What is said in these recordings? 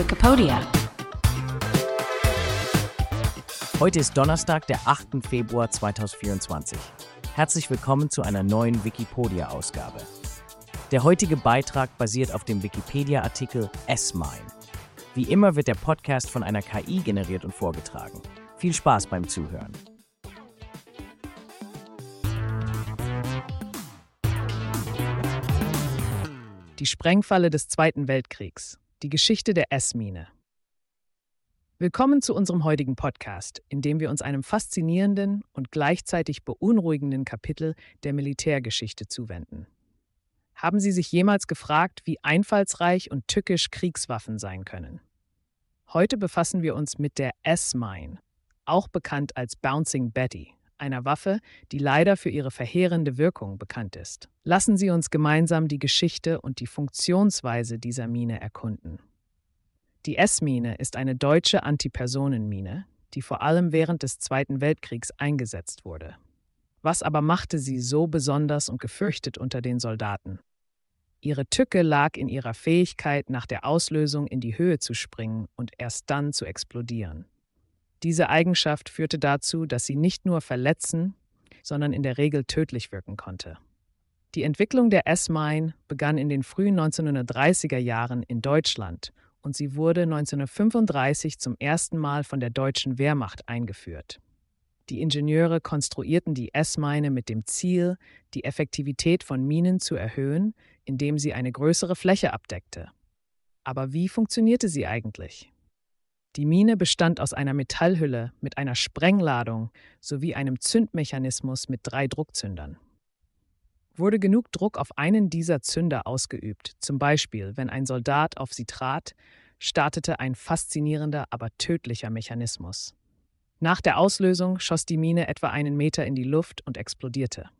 Wikipedia. Heute ist Donnerstag, der 8. Februar 2024. Herzlich willkommen zu einer neuen Wikipedia-Ausgabe. Der heutige Beitrag basiert auf dem Wikipedia-Artikel S-Mine. Wie immer wird der Podcast von einer KI generiert und vorgetragen. Viel Spaß beim Zuhören. Die Sprengfalle des Zweiten Weltkriegs. Die Geschichte der S-Mine. Willkommen zu unserem heutigen Podcast, in dem wir uns einem faszinierenden und gleichzeitig beunruhigenden Kapitel der Militärgeschichte zuwenden. Haben Sie sich jemals gefragt, wie einfallsreich und tückisch Kriegswaffen sein können? Heute befassen wir uns mit der S-Mine, auch bekannt als Bouncing Betty einer Waffe, die leider für ihre verheerende Wirkung bekannt ist. Lassen Sie uns gemeinsam die Geschichte und die Funktionsweise dieser Mine erkunden. Die S-Mine ist eine deutsche Antipersonenmine, die vor allem während des Zweiten Weltkriegs eingesetzt wurde. Was aber machte sie so besonders und gefürchtet unter den Soldaten? Ihre Tücke lag in ihrer Fähigkeit, nach der Auslösung in die Höhe zu springen und erst dann zu explodieren. Diese Eigenschaft führte dazu, dass sie nicht nur verletzen, sondern in der Regel tödlich wirken konnte. Die Entwicklung der S-Mine begann in den frühen 1930er Jahren in Deutschland und sie wurde 1935 zum ersten Mal von der deutschen Wehrmacht eingeführt. Die Ingenieure konstruierten die S-Mine mit dem Ziel, die Effektivität von Minen zu erhöhen, indem sie eine größere Fläche abdeckte. Aber wie funktionierte sie eigentlich? Die Mine bestand aus einer Metallhülle mit einer Sprengladung sowie einem Zündmechanismus mit drei Druckzündern. Wurde genug Druck auf einen dieser Zünder ausgeübt, zum Beispiel wenn ein Soldat auf sie trat, startete ein faszinierender, aber tödlicher Mechanismus. Nach der Auslösung schoss die Mine etwa einen Meter in die Luft und explodierte.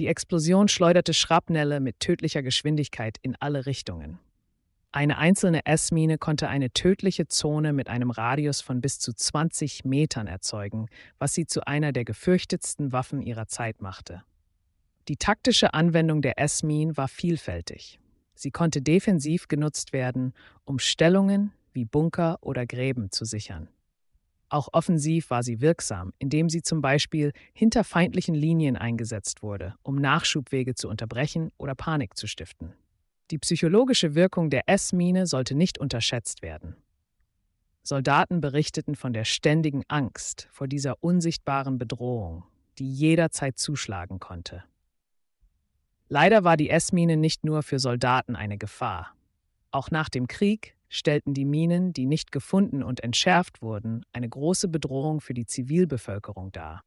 Die Explosion schleuderte Schrapnelle mit tödlicher Geschwindigkeit in alle Richtungen. Eine einzelne S-Mine konnte eine tödliche Zone mit einem Radius von bis zu 20 Metern erzeugen, was sie zu einer der gefürchtetsten Waffen ihrer Zeit machte. Die taktische Anwendung der S-Mine war vielfältig. Sie konnte defensiv genutzt werden, um Stellungen wie Bunker oder Gräben zu sichern. Auch offensiv war sie wirksam, indem sie zum Beispiel hinter feindlichen Linien eingesetzt wurde, um Nachschubwege zu unterbrechen oder Panik zu stiften. Die psychologische Wirkung der S-Mine sollte nicht unterschätzt werden. Soldaten berichteten von der ständigen Angst vor dieser unsichtbaren Bedrohung, die jederzeit zuschlagen konnte. Leider war die S-Mine nicht nur für Soldaten eine Gefahr. Auch nach dem Krieg stellten die Minen, die nicht gefunden und entschärft wurden, eine große Bedrohung für die Zivilbevölkerung dar.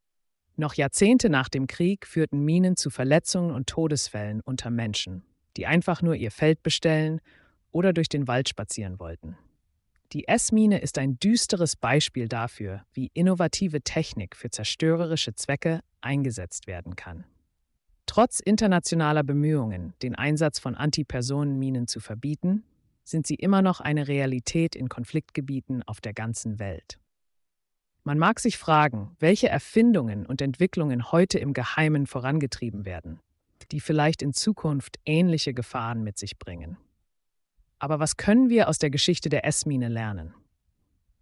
Noch Jahrzehnte nach dem Krieg führten Minen zu Verletzungen und Todesfällen unter Menschen die einfach nur ihr Feld bestellen oder durch den Wald spazieren wollten. Die S-Mine ist ein düsteres Beispiel dafür, wie innovative Technik für zerstörerische Zwecke eingesetzt werden kann. Trotz internationaler Bemühungen, den Einsatz von Antipersonenminen zu verbieten, sind sie immer noch eine Realität in Konfliktgebieten auf der ganzen Welt. Man mag sich fragen, welche Erfindungen und Entwicklungen heute im Geheimen vorangetrieben werden die vielleicht in Zukunft ähnliche Gefahren mit sich bringen. Aber was können wir aus der Geschichte der S-Mine lernen?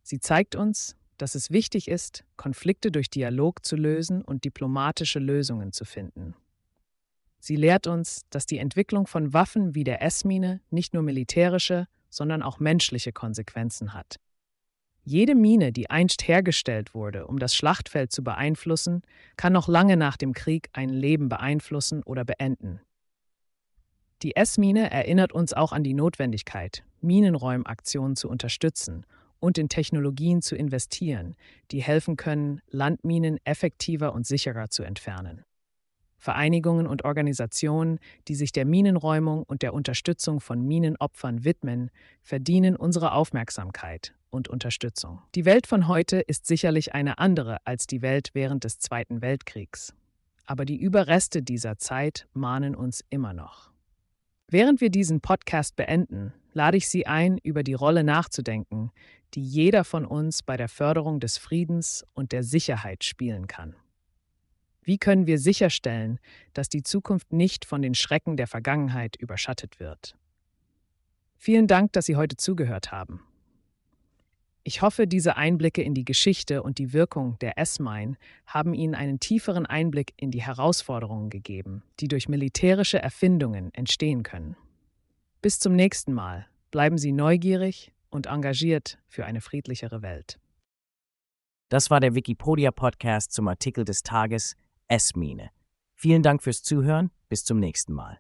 Sie zeigt uns, dass es wichtig ist, Konflikte durch Dialog zu lösen und diplomatische Lösungen zu finden. Sie lehrt uns, dass die Entwicklung von Waffen wie der S-Mine nicht nur militärische, sondern auch menschliche Konsequenzen hat. Jede Mine, die einst hergestellt wurde, um das Schlachtfeld zu beeinflussen, kann noch lange nach dem Krieg ein Leben beeinflussen oder beenden. Die S-Mine erinnert uns auch an die Notwendigkeit, Minenräumaktionen zu unterstützen und in Technologien zu investieren, die helfen können, Landminen effektiver und sicherer zu entfernen. Vereinigungen und Organisationen, die sich der Minenräumung und der Unterstützung von Minenopfern widmen, verdienen unsere Aufmerksamkeit und Unterstützung. Die Welt von heute ist sicherlich eine andere als die Welt während des Zweiten Weltkriegs. Aber die Überreste dieser Zeit mahnen uns immer noch. Während wir diesen Podcast beenden, lade ich Sie ein, über die Rolle nachzudenken, die jeder von uns bei der Förderung des Friedens und der Sicherheit spielen kann. Wie können wir sicherstellen, dass die Zukunft nicht von den Schrecken der Vergangenheit überschattet wird? Vielen Dank, dass Sie heute zugehört haben. Ich hoffe, diese Einblicke in die Geschichte und die Wirkung der S-Mine haben Ihnen einen tieferen Einblick in die Herausforderungen gegeben, die durch militärische Erfindungen entstehen können. Bis zum nächsten Mal. Bleiben Sie neugierig und engagiert für eine friedlichere Welt. Das war der Wikipedia-Podcast zum Artikel des Tages S-Mine. Vielen Dank fürs Zuhören. Bis zum nächsten Mal.